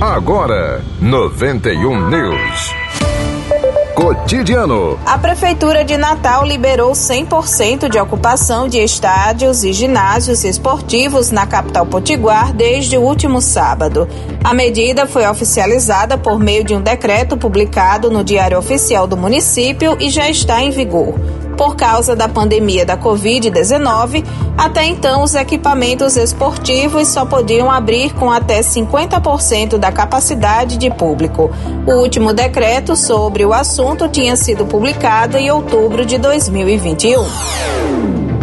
Agora, 91 News. Cotidiano. A Prefeitura de Natal liberou 100% de ocupação de estádios e ginásios esportivos na capital potiguar desde o último sábado. A medida foi oficializada por meio de um decreto publicado no Diário Oficial do município e já está em vigor. Por causa da pandemia da Covid-19, até então os equipamentos esportivos só podiam abrir com até 50% da capacidade de público. O último decreto sobre o assunto tinha sido publicado em outubro de 2021.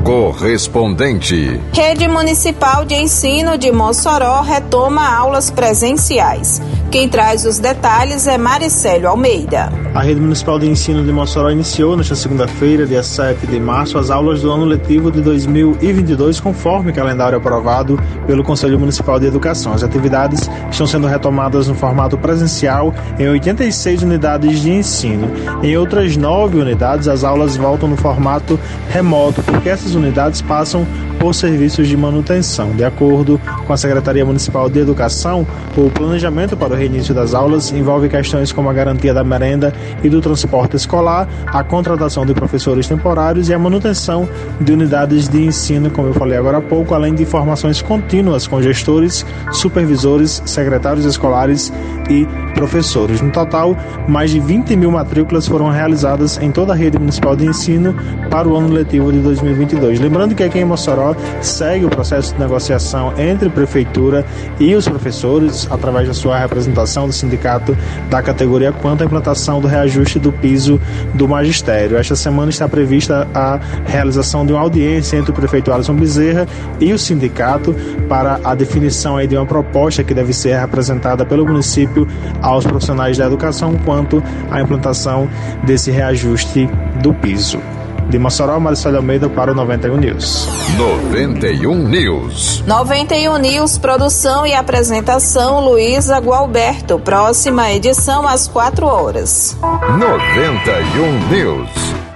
Correspondente. Rede Municipal de Ensino de Mossoró retoma aulas presenciais. Quem traz os detalhes é Maricélio Almeida. A Rede Municipal de Ensino de Mossoró iniciou nesta segunda-feira, dia 7 de março, as aulas do ano letivo de 2022, conforme calendário aprovado pelo Conselho Municipal de Educação. As atividades estão sendo retomadas no formato presencial em 86 unidades de ensino. Em outras nove unidades, as aulas voltam no formato remoto, porque essas unidades passam por serviços de manutenção. De acordo com a Secretaria Municipal de Educação, o planejamento para o reinício das aulas envolve questões como a garantia da merenda e do transporte escolar, a contratação de professores temporários e a manutenção de unidades de ensino, como eu falei agora há pouco, além de informações contínuas com gestores, supervisores, secretários escolares e professores. No total, mais de 20 mil matrículas foram realizadas em toda a rede municipal de ensino para o ano letivo de 2022. Lembrando que aqui em Mossoró segue o processo de negociação entre prefeitura e os professores, através da sua representação do sindicato da categoria, quanto à implantação do reajuste do piso do magistério. Esta semana está prevista a realização de uma audiência entre o prefeito Alisson Bezerra e o sindicato para a definição aí de uma proposta que deve ser apresentada pelo município aos profissionais da educação quanto à implantação desse reajuste do piso. De Mossoró, Marcelo Almeida para o 91 News. 91 News. 91 News, produção e apresentação Luísa Gualberto. Próxima edição às 4 horas. 91 News.